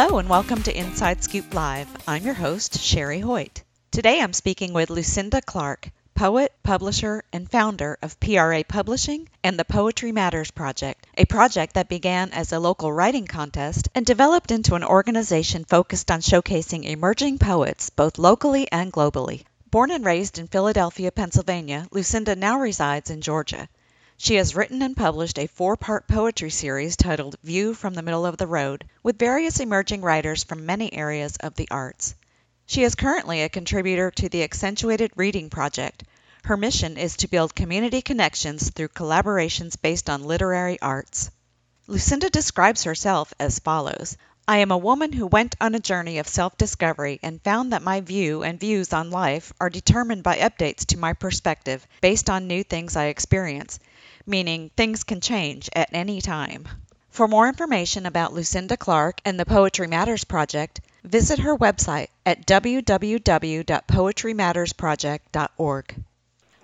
Hello and welcome to Inside Scoop Live. I'm your host, Sherry Hoyt. Today I'm speaking with Lucinda Clark, poet, publisher, and founder of PRA Publishing and the Poetry Matters Project, a project that began as a local writing contest and developed into an organization focused on showcasing emerging poets both locally and globally. Born and raised in Philadelphia, Pennsylvania, Lucinda now resides in Georgia. She has written and published a four part poetry series titled View from the Middle of the Road, with various emerging writers from many areas of the arts. She is currently a contributor to the Accentuated Reading Project. Her mission is to build community connections through collaborations based on literary arts. Lucinda describes herself as follows I am a woman who went on a journey of self discovery and found that my view and views on life are determined by updates to my perspective based on new things I experience meaning things can change at any time. For more information about Lucinda Clark and the Poetry Matters Project, visit her website at www.poetrymattersproject.org.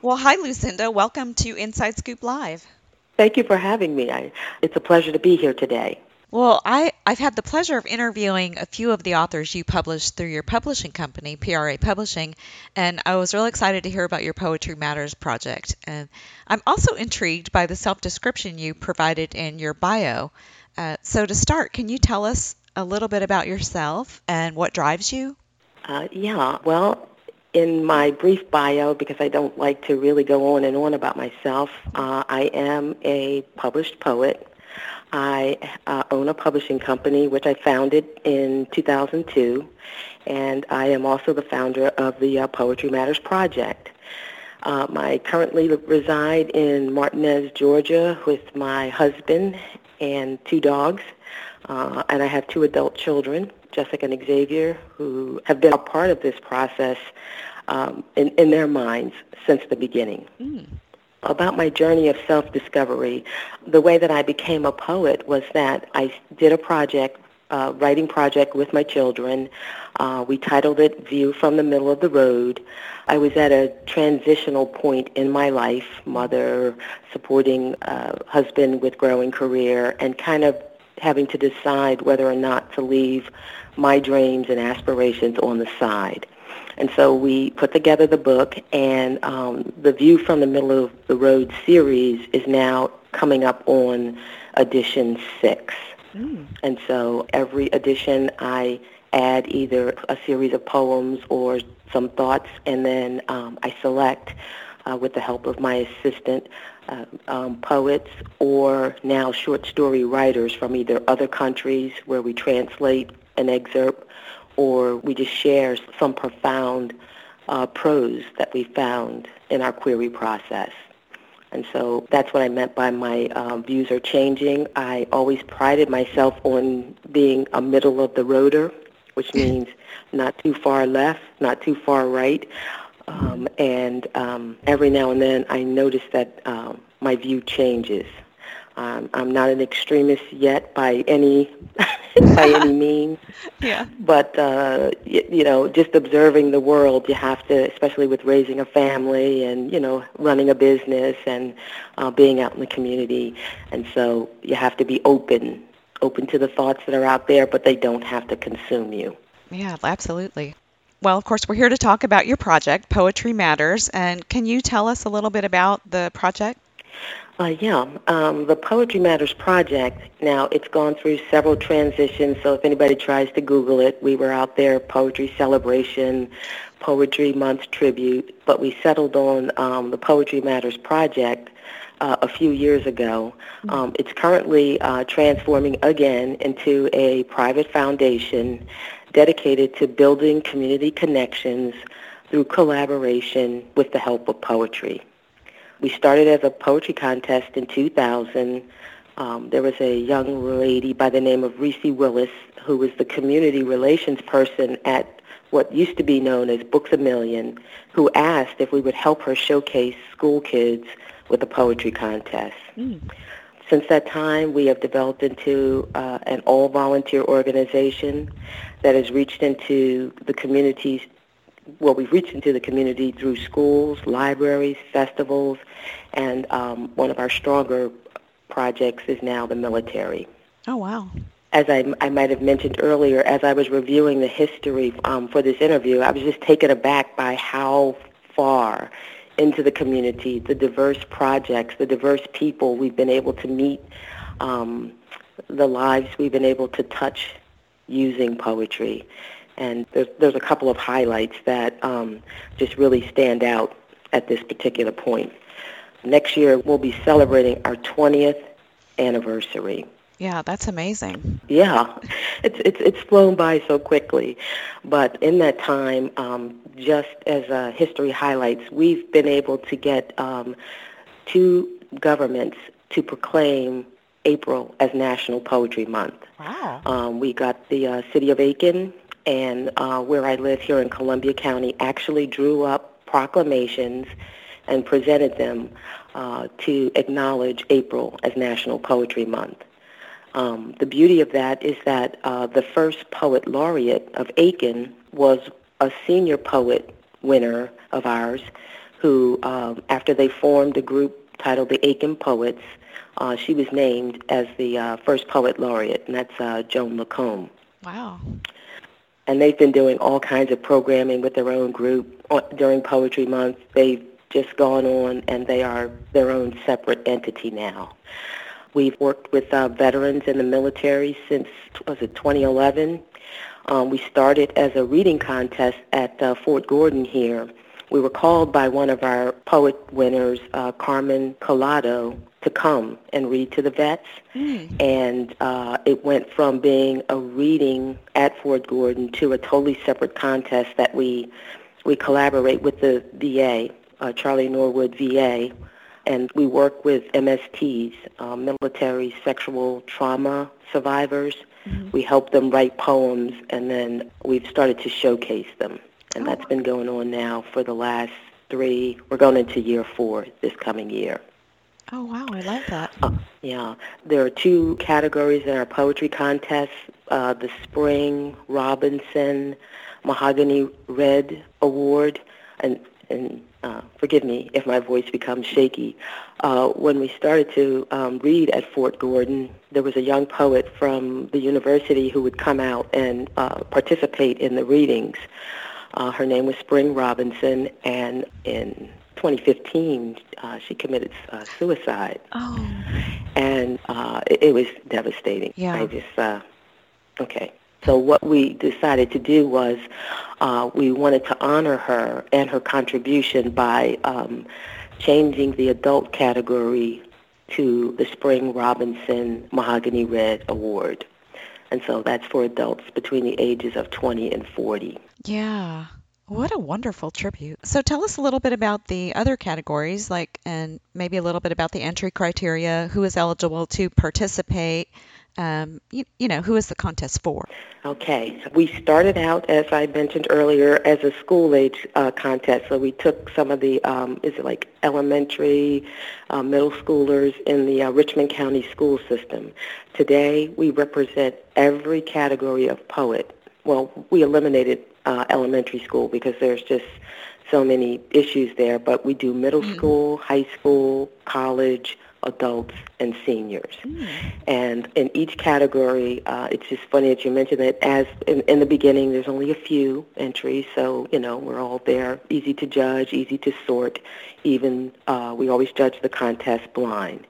Well, hi, Lucinda. Welcome to Inside Scoop Live. Thank you for having me. I, it's a pleasure to be here today. Well, I, I've had the pleasure of interviewing a few of the authors you published through your publishing company, PRA Publishing, and I was really excited to hear about your Poetry Matters project. And I'm also intrigued by the self description you provided in your bio. Uh, so, to start, can you tell us a little bit about yourself and what drives you? Uh, yeah, well, in my brief bio, because I don't like to really go on and on about myself, uh, I am a published poet. I uh, own a publishing company, which I founded in 2002, and I am also the founder of the uh, Poetry Matters Project. Um, I currently reside in Martinez, Georgia, with my husband and two dogs, uh, and I have two adult children, Jessica and Xavier, who have been a part of this process um, in, in their minds since the beginning. Mm about my journey of self-discovery, the way that I became a poet was that I did a project, uh, writing project with my children. Uh, we titled it View from the Middle of the Road. I was at a transitional point in my life, mother, supporting uh, husband with growing career, and kind of having to decide whether or not to leave my dreams and aspirations on the side. And so we put together the book, and um, the View from the Middle of the Road series is now coming up on edition six. Mm. And so every edition I add either a series of poems or some thoughts, and then um, I select, uh, with the help of my assistant, uh, um, poets or now short story writers from either other countries where we translate an excerpt or we just share some profound uh, prose that we found in our query process. And so that's what I meant by my uh, views are changing. I always prided myself on being a middle of the roader, which means not too far left, not too far right. Um, and um, every now and then I notice that um, my view changes. Um, I'm not an extremist yet by any by any means. Yeah. But uh, you, you know, just observing the world, you have to, especially with raising a family and you know, running a business and uh, being out in the community, and so you have to be open, open to the thoughts that are out there, but they don't have to consume you. Yeah, absolutely. Well, of course, we're here to talk about your project, Poetry Matters. And can you tell us a little bit about the project? Uh, yeah, um, the Poetry Matters Project, now it's gone through several transitions, so if anybody tries to Google it, we were out there, Poetry Celebration, Poetry Month Tribute, but we settled on um, the Poetry Matters Project uh, a few years ago. Mm-hmm. Um, it's currently uh, transforming again into a private foundation dedicated to building community connections through collaboration with the help of poetry. We started as a poetry contest in 2000. Um, there was a young lady by the name of Reese Willis who was the community relations person at what used to be known as Books a Million, who asked if we would help her showcase school kids with a poetry contest. Mm. Since that time, we have developed into uh, an all-volunteer organization that has reached into the communities well, we've reached into the community through schools, libraries, festivals, and um, one of our stronger projects is now the military. Oh, wow. as I, I might have mentioned earlier, as I was reviewing the history um, for this interview, I was just taken aback by how far into the community, the diverse projects, the diverse people we've been able to meet, um, the lives we've been able to touch using poetry. And there's, there's a couple of highlights that um, just really stand out at this particular point. Next year, we'll be celebrating our 20th anniversary. Yeah, that's amazing. Yeah, it's it's it's flown by so quickly, but in that time, um, just as uh, history highlights, we've been able to get um, two governments to proclaim April as National Poetry Month. Wow. Um, we got the uh, city of Aiken and uh, where I live here in Columbia County actually drew up proclamations and presented them uh, to acknowledge April as National Poetry Month. Um, the beauty of that is that uh, the first poet laureate of Aiken was a senior poet winner of ours who, um, after they formed a group titled the Aiken Poets, uh, she was named as the uh, first poet laureate, and that's uh, Joan Lacombe. Wow. And they've been doing all kinds of programming with their own group uh, during Poetry Month. They've just gone on, and they are their own separate entity now. We've worked with uh, veterans in the military since, was it 2011? Um, we started as a reading contest at uh, Fort Gordon here. We were called by one of our poet winners, uh, Carmen Collado, to come and read to the vets. Mm. And uh, it went from being a reading at Fort Gordon to a totally separate contest that we we collaborate with the VA, uh, Charlie Norwood VA, and we work with MSTs, uh, military sexual trauma survivors. Mm-hmm. We help them write poems, and then we've started to showcase them. And that's been going on now for the last three. We're going into year four this coming year. Oh, wow. I like that. Uh, yeah, there are two categories in our poetry contest: uh, the Spring Robinson Mahogany Red Award, and and uh, forgive me if my voice becomes shaky. Uh, when we started to um, read at Fort Gordon, there was a young poet from the university who would come out and uh, participate in the readings. Uh, her name was Spring Robinson, and in 2015, uh, she committed uh, suicide Oh, and uh, it, it was devastating. Yeah. I just uh, okay. So what we decided to do was uh, we wanted to honor her and her contribution by um, changing the adult category to the Spring Robinson Mahogany Red Award. And so that's for adults between the ages of 20 and 40. yeah. What a wonderful tribute. So tell us a little bit about the other categories, like, and maybe a little bit about the entry criteria, who is eligible to participate, um, you, you know, who is the contest for? Okay. We started out, as I mentioned earlier, as a school-age uh, contest. So we took some of the, um, is it like elementary, uh, middle schoolers in the uh, Richmond County school system. Today, we represent every category of poet. Well, we eliminated uh, elementary school because there's just so many issues there, but we do middle school, high school, college, adults, and seniors. And in each category, uh, it's just funny that you mentioned that as in, in the beginning, there's only a few entries, so, you know, we're all there, easy to judge, easy to sort. Even uh, we always judge the contest blind.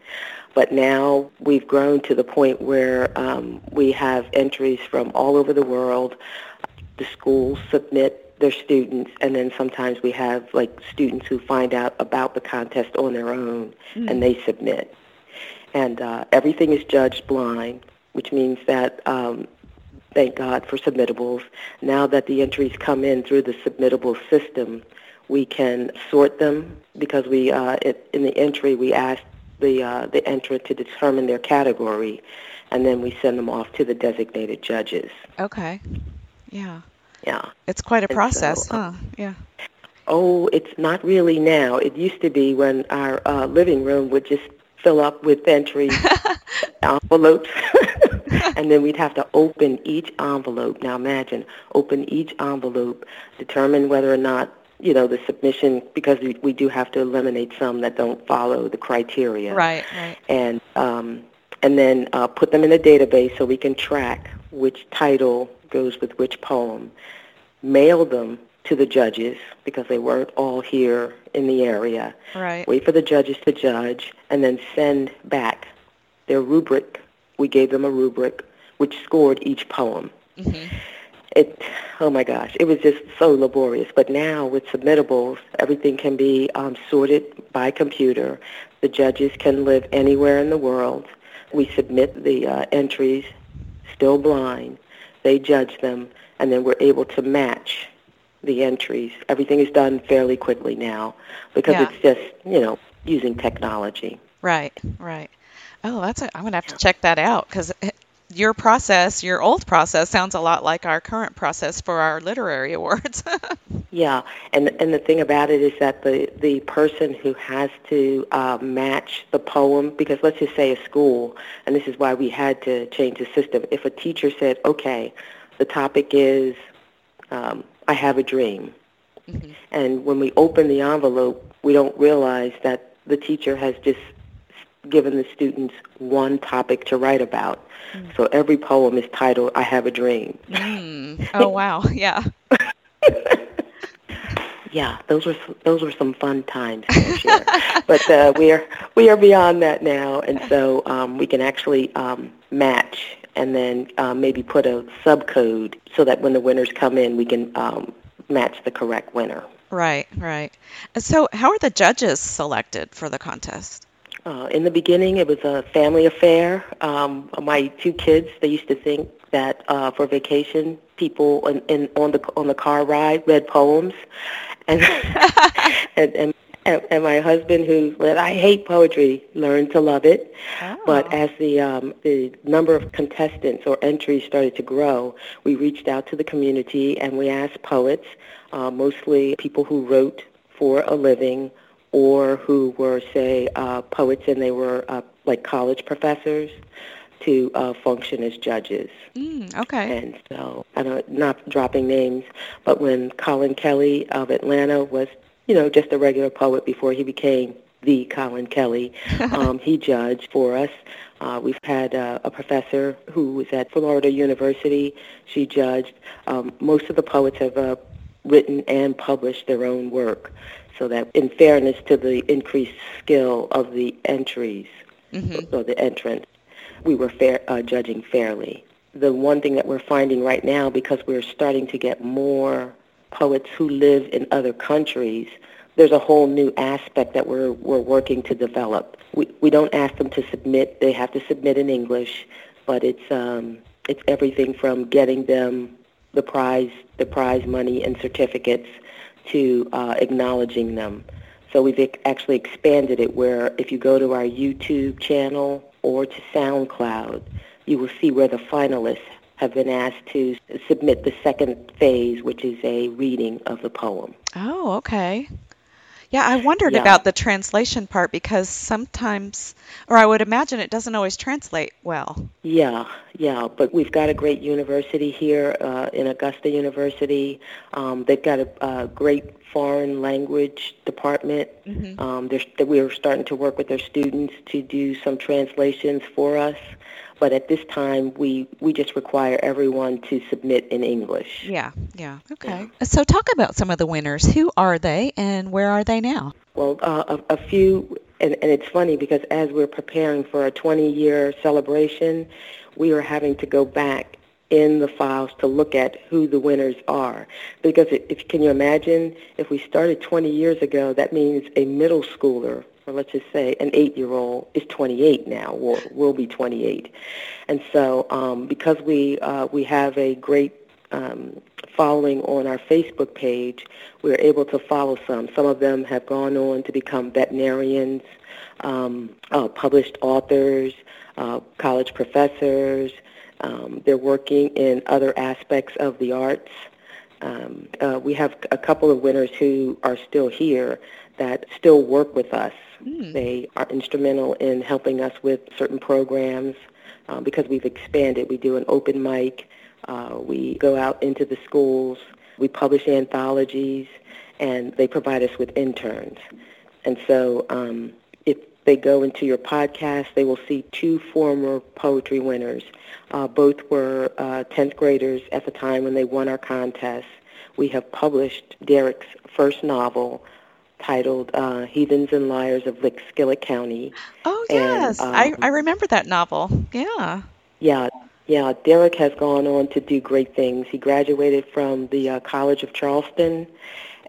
But now we've grown to the point where um, we have entries from all over the world. The schools submit their students, and then sometimes we have like students who find out about the contest on their own, and they submit. And uh, everything is judged blind, which means that um, thank God for submittables. Now that the entries come in through the submittable system, we can sort them because we uh, it, in the entry we ask the uh, the entrant to determine their category, and then we send them off to the designated judges. Okay. Yeah. Yeah. It's quite a And process, uh, huh? Yeah. Oh, it's not really now. It used to be when our uh, living room would just fill up with entries, envelopes, and then we'd have to open each envelope. Now imagine, open each envelope, determine whether or not, you know, the submission, because we, we do have to eliminate some that don't follow the criteria. Right, right. And um, and then uh, put them in a database so we can track which title goes with which poem, mail them to the judges because they weren't all here in the area. Right. Wait for the judges to judge and then send back their rubric. We gave them a rubric which scored each poem. Mm-hmm. It, oh my gosh, it was just so laborious. But now with submittables, everything can be um, sorted by computer. The judges can live anywhere in the world. We submit the uh, entries, still blind. They judge them, and then we're able to match the entries. Everything is done fairly quickly now because Yeah. it's just, you know, using technology. Right, right. Oh, that's a, I'm going to have to check that out because your process, your old process, sounds a lot like our current process for our literary awards. Yeah, and and the thing about it is that the the person who has to uh, match the poem, because let's just say a school, and this is why we had to change the system. If a teacher said, "Okay, the topic is um, I have a dream," Mhm. and when we open the envelope, we don't realize that the teacher has just given the students one topic to write about. So every poem is titled "I Have a Dream." Mm. Oh, wow. Yeah. Yeah, those were those were some fun times this year. but uh, we are we are beyond that now, and so um, we can actually um, match and then uh, maybe put a subcode so that when the winners come in, we can um, match the correct winner. Right, right. So, how are the judges selected for the contest? Uh, in the beginning, it was a family affair. Um, my two kids, they used to think that uh, for vacation, people in, in, on the on the car ride read poems, and and, and and my husband, who said I hate poetry, learned to love it. But Oh. as the um, the number of contestants or entries started to grow, we reached out to the community and we asked poets, uh, mostly people who wrote for a living or who were, say, uh, poets and they were uh, like college professors, to uh, function as judges. Mm, okay. And so, I don't, not dropping names, but when Collin Kelley of Atlanta was, you know, just a regular poet before he became the Collin Kelley, um, he judged for us. Uh, we've had uh, a professor who was at Florida University. She judged. Um, most of the poets have uh, written and published their own work, so that in fairness to the increased skill of the entries, Mhm. or the entrance, we were fair, uh, judging fairly. The one thing that we're finding right now, because we're starting to get more poets who live in other countries, there's a whole new aspect that we're we're working to develop. We we don't ask them to submit; they have to submit in English, but it's um it's everything from getting them the prize the prize money and certificates to uh, acknowledging them. So we've actually expanded it where if you go to our YouTube channel or to SoundCloud, you will see where the finalists have been asked to submit the second phase, which is a reading of the poem. Oh, okay. Yeah, I wondered Yeah. about the translation part because sometimes, or I would imagine it doesn't always translate well. Yeah, yeah, but we've got a great university here uh, in Augusta University. Um, they've got a, a great foreign language department. Mhm. Um, that we're starting to work with their students to do some translations for us. But at this time, we, we just require everyone to submit in English. Yeah, yeah. Okay. So talk about some of the winners. Who are they and where are they now? Well, uh, a, a few, and, and it's funny because as we're preparing for a 20-year celebration, we are having to go back in the files to look at who the winners are. Because if can you imagine, if we started 20 years ago, that means a middle schooler, or let's just say an eight-year-old, is 28 now, or will be 28. And so um, because we uh, we have a great um, following on our Facebook page, we're able to follow some. Some of them have gone on to become veterinarians, um, uh, published authors, uh, college professors. Um, they're working in other aspects of the arts. Um, uh, we have a couple of winners who are still here that still work with us. Mm. They are instrumental in helping us with certain programs uh, because we've expanded. We do an open mic. Uh, we go out into the schools. We publish anthologies, and they provide us with interns. And so um, if they go into your podcast, they will see two former poetry winners. Uh, both were uh, 10th graders at the time when they won our contest. We have published Derek's first novel titled uh, Heathens and Liars of Lickskillet County. Oh, yes. And, um, I, I remember that novel. Yeah. Yeah. Yeah, Derek has gone on to do great things. He graduated from the uh, College of Charleston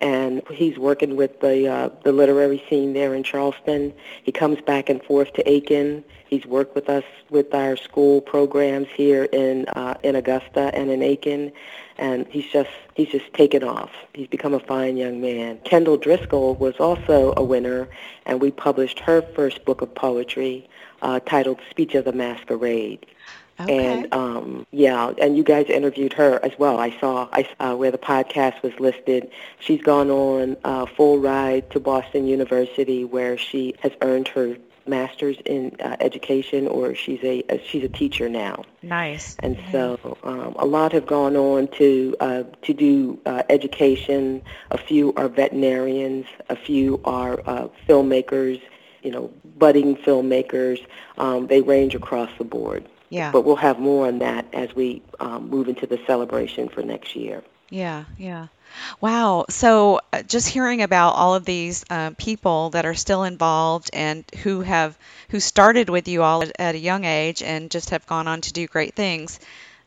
and he's working with the uh, the literary scene there in Charleston. He comes back and forth to Aiken. He's worked with us with our school programs here in uh, in Augusta and in Aiken, and he's just he's just taken off. He's become a fine young man. Kendall Driscoll was also a winner, and we published her first book of poetry uh, titled "Speech of the Masquerade." Okay. And um, yeah, and you guys interviewed her as well. I saw I, uh, where the podcast was listed. She's gone on a full ride to Boston University, where she has earned her master's in uh, education, or she's a uh, she's a teacher now. Nice. And so um, a lot have gone on to uh, to do uh, education. A few are veterinarians. A few are uh, filmmakers. You know, budding filmmakers. Um, they range across the board. Yeah. But we'll have more on that as we um, move into the celebration for next year. Yeah, yeah. Wow. So uh, just hearing about all of these uh, people that are still involved and who have who started with you all at, at, a young age and just have gone on to do great things.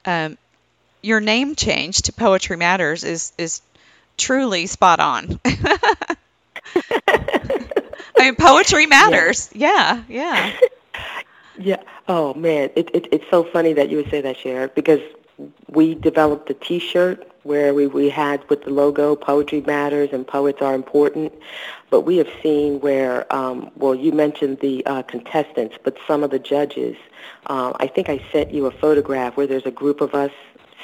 Um, your name change to Poetry Matters is is truly spot on. I mean, poetry matters. Yeah, yeah. yeah. Yeah. Oh man, it, it it's so funny that you would say that, Cher, because we developed a T-shirt where we we had with the logo "Poetry Matters" and "Poets Are Important," but we have seen where, um, well, you mentioned the uh, contestants, but some of the judges. Uh, I think I sent you a photograph where there's a group of us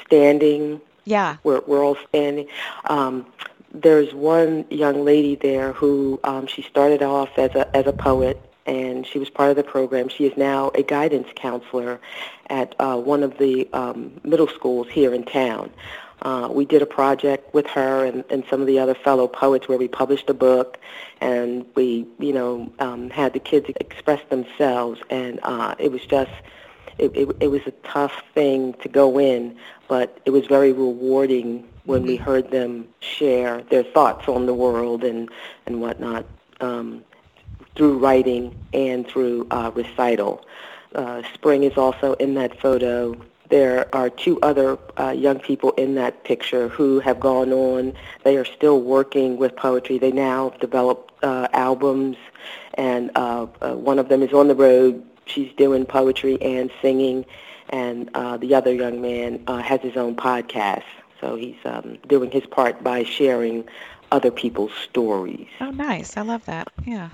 standing. Yeah. We're we're all standing. Um, there's one young lady there who um, she started off as a as a poet and she was part of the program. She is now a guidance counselor at uh, one of the um, middle schools here in town. Uh, we did a project with her and, and some of the other fellow poets where we published a book and we, you know, um, had the kids express themselves. And uh, it was just, it, it, it was a tough thing to go in, but it was very rewarding when mm-hmm. we heard them share their thoughts on the world and, and whatnot. Um, through writing and through uh, recital. Uh, Spring is also in that photo. There are two other uh, young people in that picture who have gone on. They are still working with poetry. They now develop uh, albums, and uh, uh, one of them is on the road. She's doing poetry and singing, and the other young man has his own podcast. So he's um, doing his part by sharing other people's stories. Oh, nice. I love that. Yeah.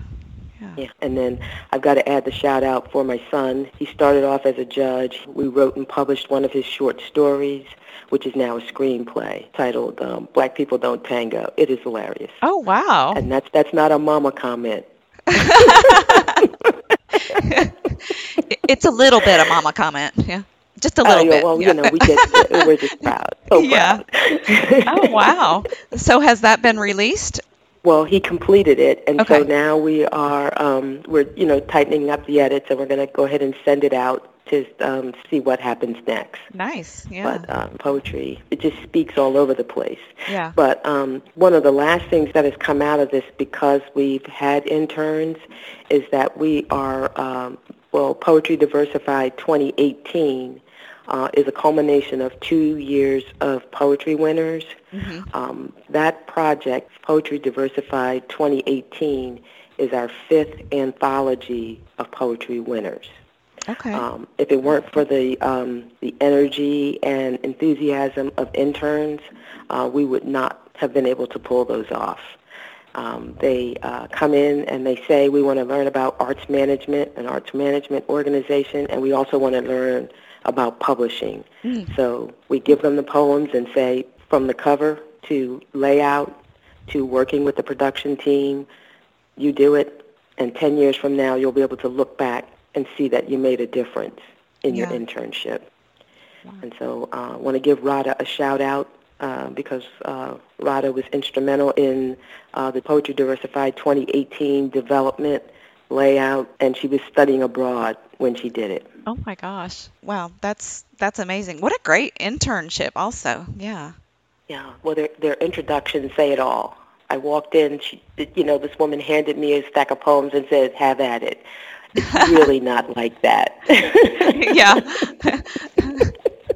Yeah. yeah. And then I've got to add the shout out for my son. He started off as a judge. We wrote and published one of his short stories, which is now a screenplay titled um, "Black People Don't Tango." It is hilarious. Oh wow! And that's that's not a mama comment. it's a little bit a mama comment. Yeah. Just a little oh, bit. Well, yeah. you know, we get we're just proud. So yeah. oh wow! So has that been released? Well, he completed it, and okay. so now we are um, we're you know tightening up the edits, and we're going to go ahead and send it out to um, see what happens next. Nice, yeah. But um, poetry, it just speaks all over the place. Yeah. But um, one of the last things that has come out of this, because we've had interns, is that we are um, well, Poetry Diversified 2018 uh, is a culmination of two years of poetry winners. Mm-hmm. Um, that project, Poetry Diversified 2018, is our fifth anthology of poetry winners. Okay. Um, if it weren't for the um, the energy and enthusiasm of interns, uh, we would not have been able to pull those off. Um, they uh, come in and they say we want to learn about arts management, an arts management organization, and we also want to learn about publishing. Mm. So we give them the poems and say from the cover to layout to working with the production team, you do it, and 10 years from now you'll be able to look back and see that you made a difference in yeah. your internship. Wow. And so uh, I want to give Rada a shout out uh, because uh, Rada was instrumental in uh, the Poetry Diversified 2018 development layout, and she was studying abroad when she did it. Oh my gosh. Wow, that's that's amazing. What a great internship also. Yeah. Yeah. Well, their their introductions say it all. I walked in, she you know, this woman handed me a stack of poems and said, "Have at it." It's really not like that. yeah.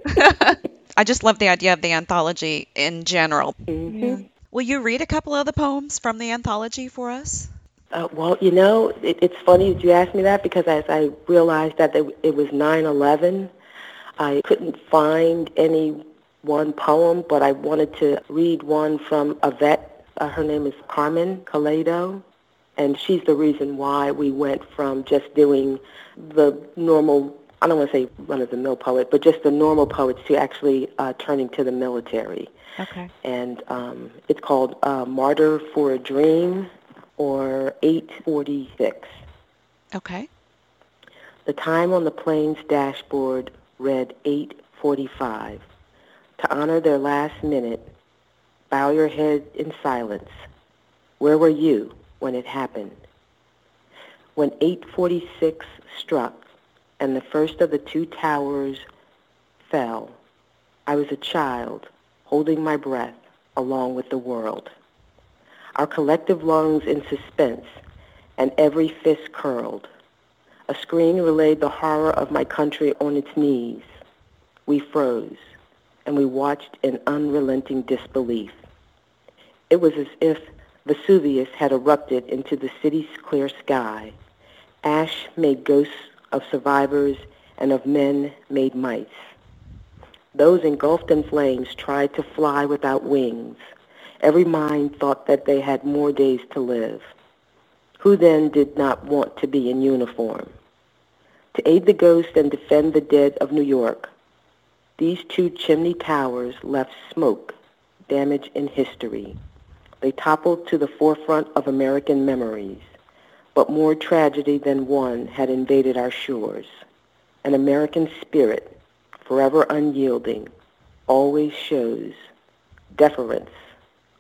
I just love the idea of the anthology in general. Mm-hmm. Yeah. Will you read a couple of the poems from the anthology for us? Uh, well, you know, it, it's funny that you asked me that because as I realized that it, it was 9/11, I couldn't find any one poem, but I wanted to read one from a vet. Uh, her name is Carmen Calado, and she's the reason why we went from just doing the normal I don't want to say run-of-the-mill poet, but just the normal poets to actually uh, turning to the military. Okay. And um, it's called uh, Martyr for a Dream or 846. Okay. The time on the plane's dashboard read 845. To honor their last minute, bow your head in silence. Where were you when it happened? When 846 struck, and the first of the two towers fell. I was a child, holding my breath along with the world. Our collective lungs in suspense, and every fist curled. A screen relayed the horror of my country on its knees. We froze, and we watched in unrelenting disbelief. It was as if Vesuvius had erupted into the city's clear sky. Ash made ghosts of survivors and of men made mites. Those engulfed in flames tried to fly without wings. Every mind thought that they had more days to live. Who then did not want to be in uniform? To aid the ghost and defend the dead of New York, these two chimney towers left smoke, damage in history. They toppled to the forefront of American memories but more tragedy than one had invaded our shores. An American spirit, forever unyielding, always shows deference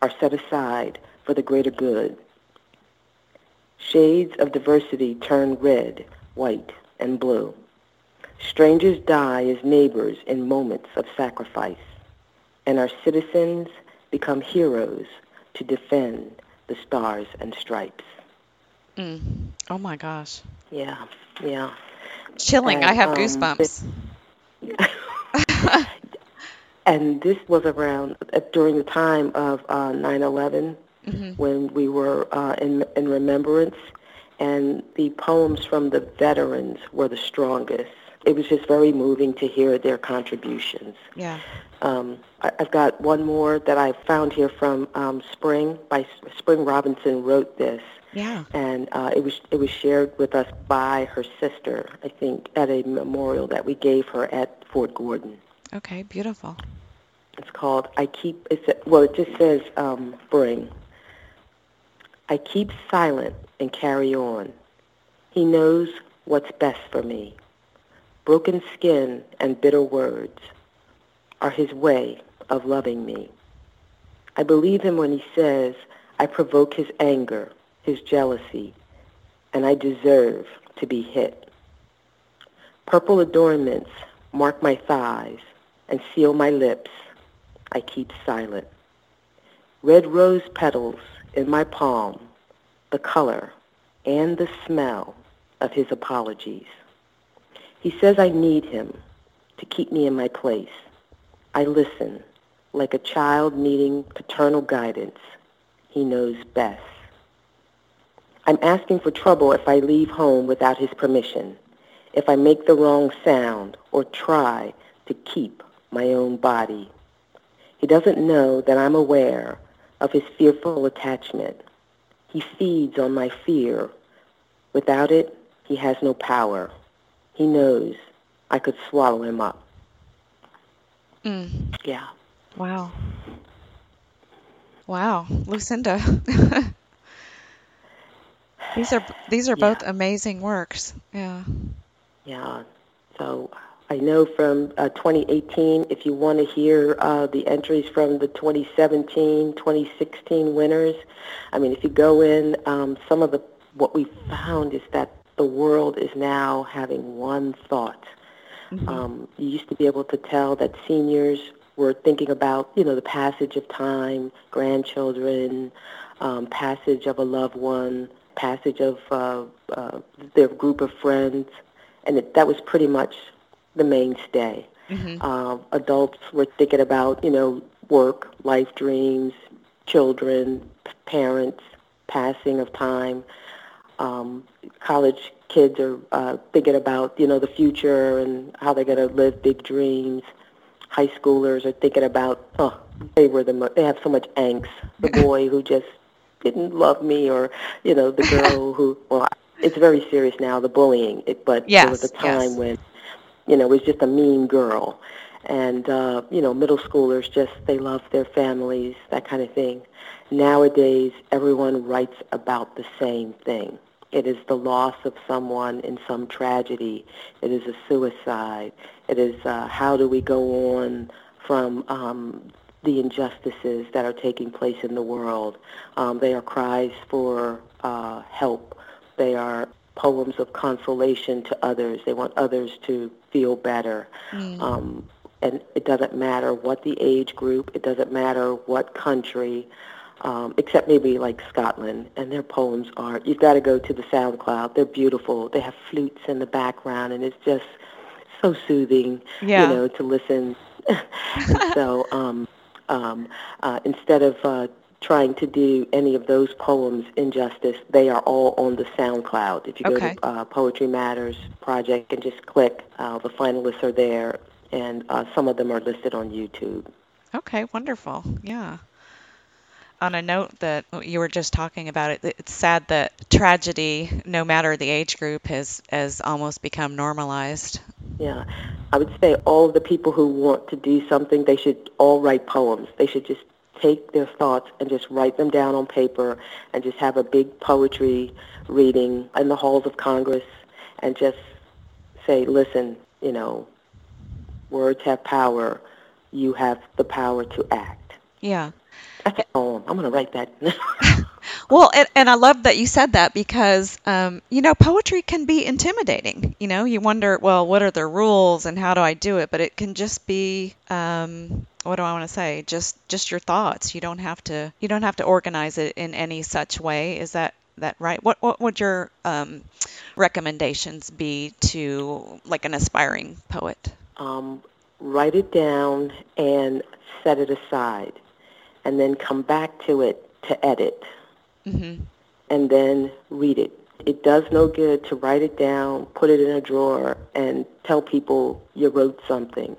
are set aside for the greater good. Shades of diversity turn red, white, and blue. Strangers die as neighbors in moments of sacrifice, and our citizens become heroes to defend the stars and stripes. Mm. Oh my gosh. Yeah, yeah. Chilling. And, I have um, goosebumps. and this was around uh, during the time of uh, 9/11 hmm when we were uh, in in remembrance, and the poems from the veterans were the strongest. It was just very moving to hear their contributions. Yeah. Um, I, I've got one more that I found here from um, Spring by Spring Robinson wrote this, Yeah. and uh, it was it was shared with us by her sister, I think, at a memorial that we gave her at Fort Gordon. Okay. Beautiful. It's called I keep. It's well, it just says um, Spring. I keep silent and carry on. He knows what's best for me. Broken skin and bitter words are his way of loving me. I believe him when he says I provoke his anger, his jealousy, and I deserve to be hit. Purple adornments mark my thighs and seal my lips. I keep silent. Red rose petals in my palm, the color and the smell of his apologies. He says I need him to keep me in my place. I listen like a child needing paternal guidance. He knows best. I'm asking for trouble if I leave home without his permission, if I make the wrong sound or try to keep my own body. He doesn't know that I'm aware of his fearful attachment. He feeds on my fear. Without it, he has no power. He knows I could swallow him up. Mm. Yeah. Wow. Wow, Lucinda. these are these are both Yeah. amazing works. Yeah. Yeah. So I know from uh, 2018, if you want to hear uh, the entries from the 2017, 2016 winners, I mean, if you go in, um, some of the what we found is that the world is now having one thought. Mm-hmm. Um, you used to be able to tell that seniors were thinking about, you know, the passage of time, grandchildren, um, passage of a loved one, passage of uh, uh, their group of friends, and it, that was pretty much the mainstay. Mm-hmm. Uh, adults were thinking about, you know, work, life dreams, children, parents, passing of time. Um, college kids are uh, thinking about, you know, the future and how they're going to live big dreams. High schoolers are thinking about, oh, they were the mo- they have so much angst. The boy who just didn't love me, or you know, the girl who. Well, it's very serious now, the bullying. It, but yes, there was a time yes. when, you know, was just a mean girl, and uh, you know, middle schoolers just they love their families, that kind of thing. Nowadays, everyone writes about the same thing. It is the loss of someone in some tragedy. It is a suicide. It is uh, how do we go on from um, the injustices that are taking place in the world. Um, they are cries for uh, help. They are poems of consolation to others. They want others to feel better. Mm. Um, and it doesn't matter what the age group. It doesn't matter what country um, except maybe like Scotland, and their poems are, you've got to go to the SoundCloud. They're beautiful. They have flutes in the background, and it's just so soothing, yeah. you know, to listen. and so um, um, uh, instead of uh, trying to do any of those poems injustice, they are all on the SoundCloud. If you go to uh, Poetry Matters Project and just click, uh, the finalists are there, and uh, some of them are listed on YouTube. Okay, wonderful. Yeah on a note that you were just talking about it, it's sad that tragedy, no matter the age group, has has almost become normalized. Yeah, I would say all the people who want to do something, they should all write poems. They should just take their thoughts and just write them down on paper and just have a big poetry reading in the halls of Congress and just say, listen, you know, words have power. You have the power to act. Yeah. That's a poem. I'm going to write that. well, and, and, I love that you said that because, um, you know, poetry can be intimidating. You know, you wonder, well, what are the rules and how do I do it? But it can just be, um, what do I want to say? Just, just your thoughts. You don't have to, you don't have to organize it in any such way. Is that that right? What what would your um, recommendations be to like an aspiring poet? Um, write it down and set it aside and then come back to it to edit mm-hmm. and then read it. It does no good to write it down, put it in a drawer, and tell people you wrote something.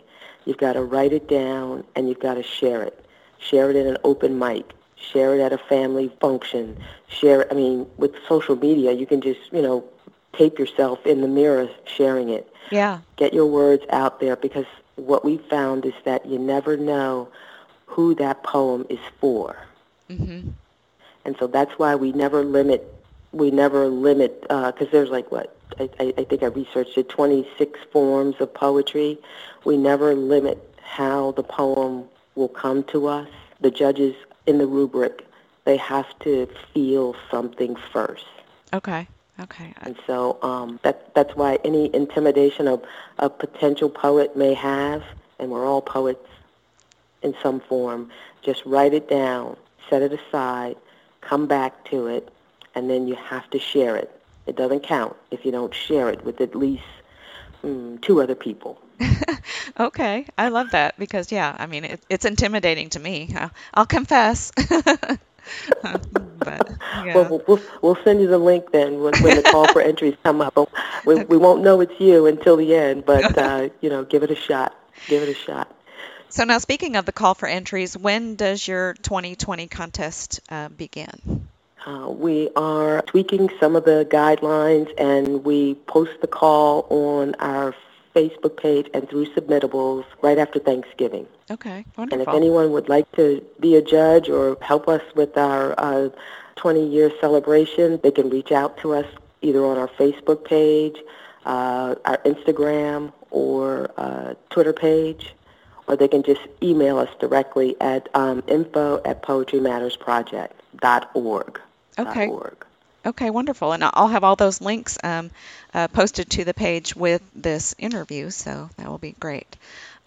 You've got to write it down and you've got to share it. Share it in an open mic. Share it at a family function. Share it, I mean, with social media, you can just, you know, tape yourself in the mirror sharing it. Yeah. Get your words out there because what we found is that you never know who that poem is for. Mm-hmm. And so that's why we never limit. We never limit because uh, there's like what I, I think I researched it 26 forms of poetry. We never limit how the poem will come to us. The judges in the rubric they have to feel something first. Okay. Okay. And so um, that that's why any intimidation of a potential poet may have, and we're all poets in some form, just write it down, set it aside, come back to it, and then you have to share it. It doesn't count if you don't share it with at least mm, two other people. okay, I love that because yeah, I mean it, it's intimidating to me. I'll, I'll confess. but, yeah. well, we'll we'll send you the link then when, when the call for entries come up. We, we won't know it's you until the end, but uh, you know, give it a shot. Give it a shot. So now, speaking of the call for entries, when does your 2020 contest uh, begin? Uh, we are tweaking some of the guidelines, and we post the call on our Facebook page and through submittables right after Thanksgiving. Okay, wonderful. And if anyone would like to be a judge or help us with our uh, 20-year celebration, they can reach out to us either on our Facebook page, uh, our Instagram, or uh, Twitter page or they can just email us directly at um, info at poetrymattersproject.org. Okay. .org. Okay, wonderful. And I'll have all those links um, uh, posted to the page with this interview, so that will be great.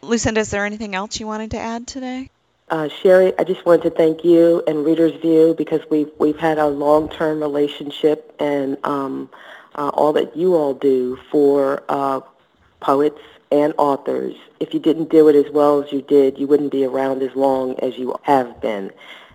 Lucinda, is there anything else you wanted to add today? Uh, Sherry, I just wanted to thank you and Reader Views because we've we've had a long-term relationship and um, uh, all that you all do for uh, poets and authors. If you didn't do it as well as you did, you wouldn't be around as long as you have been.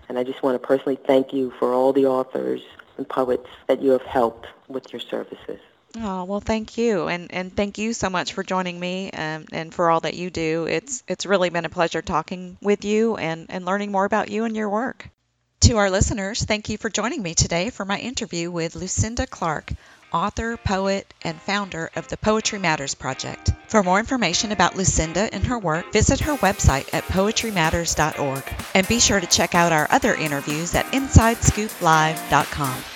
And I just want to personally thank you for all the authors and poets that you have helped with your services. Oh well, thank you, and and thank you so much for joining me um, and for all that you do. It's it's really been a pleasure talking with you and and learning more about you and your work. To our listeners, thank you for joining me today for my interview with Lucinda Clark, author, poet, and founder of the Poetry Matters Project. For more information about Lucinda and her work, visit her website at poetrymatters.org and be sure to check out our other interviews at InsideScoopLive.com.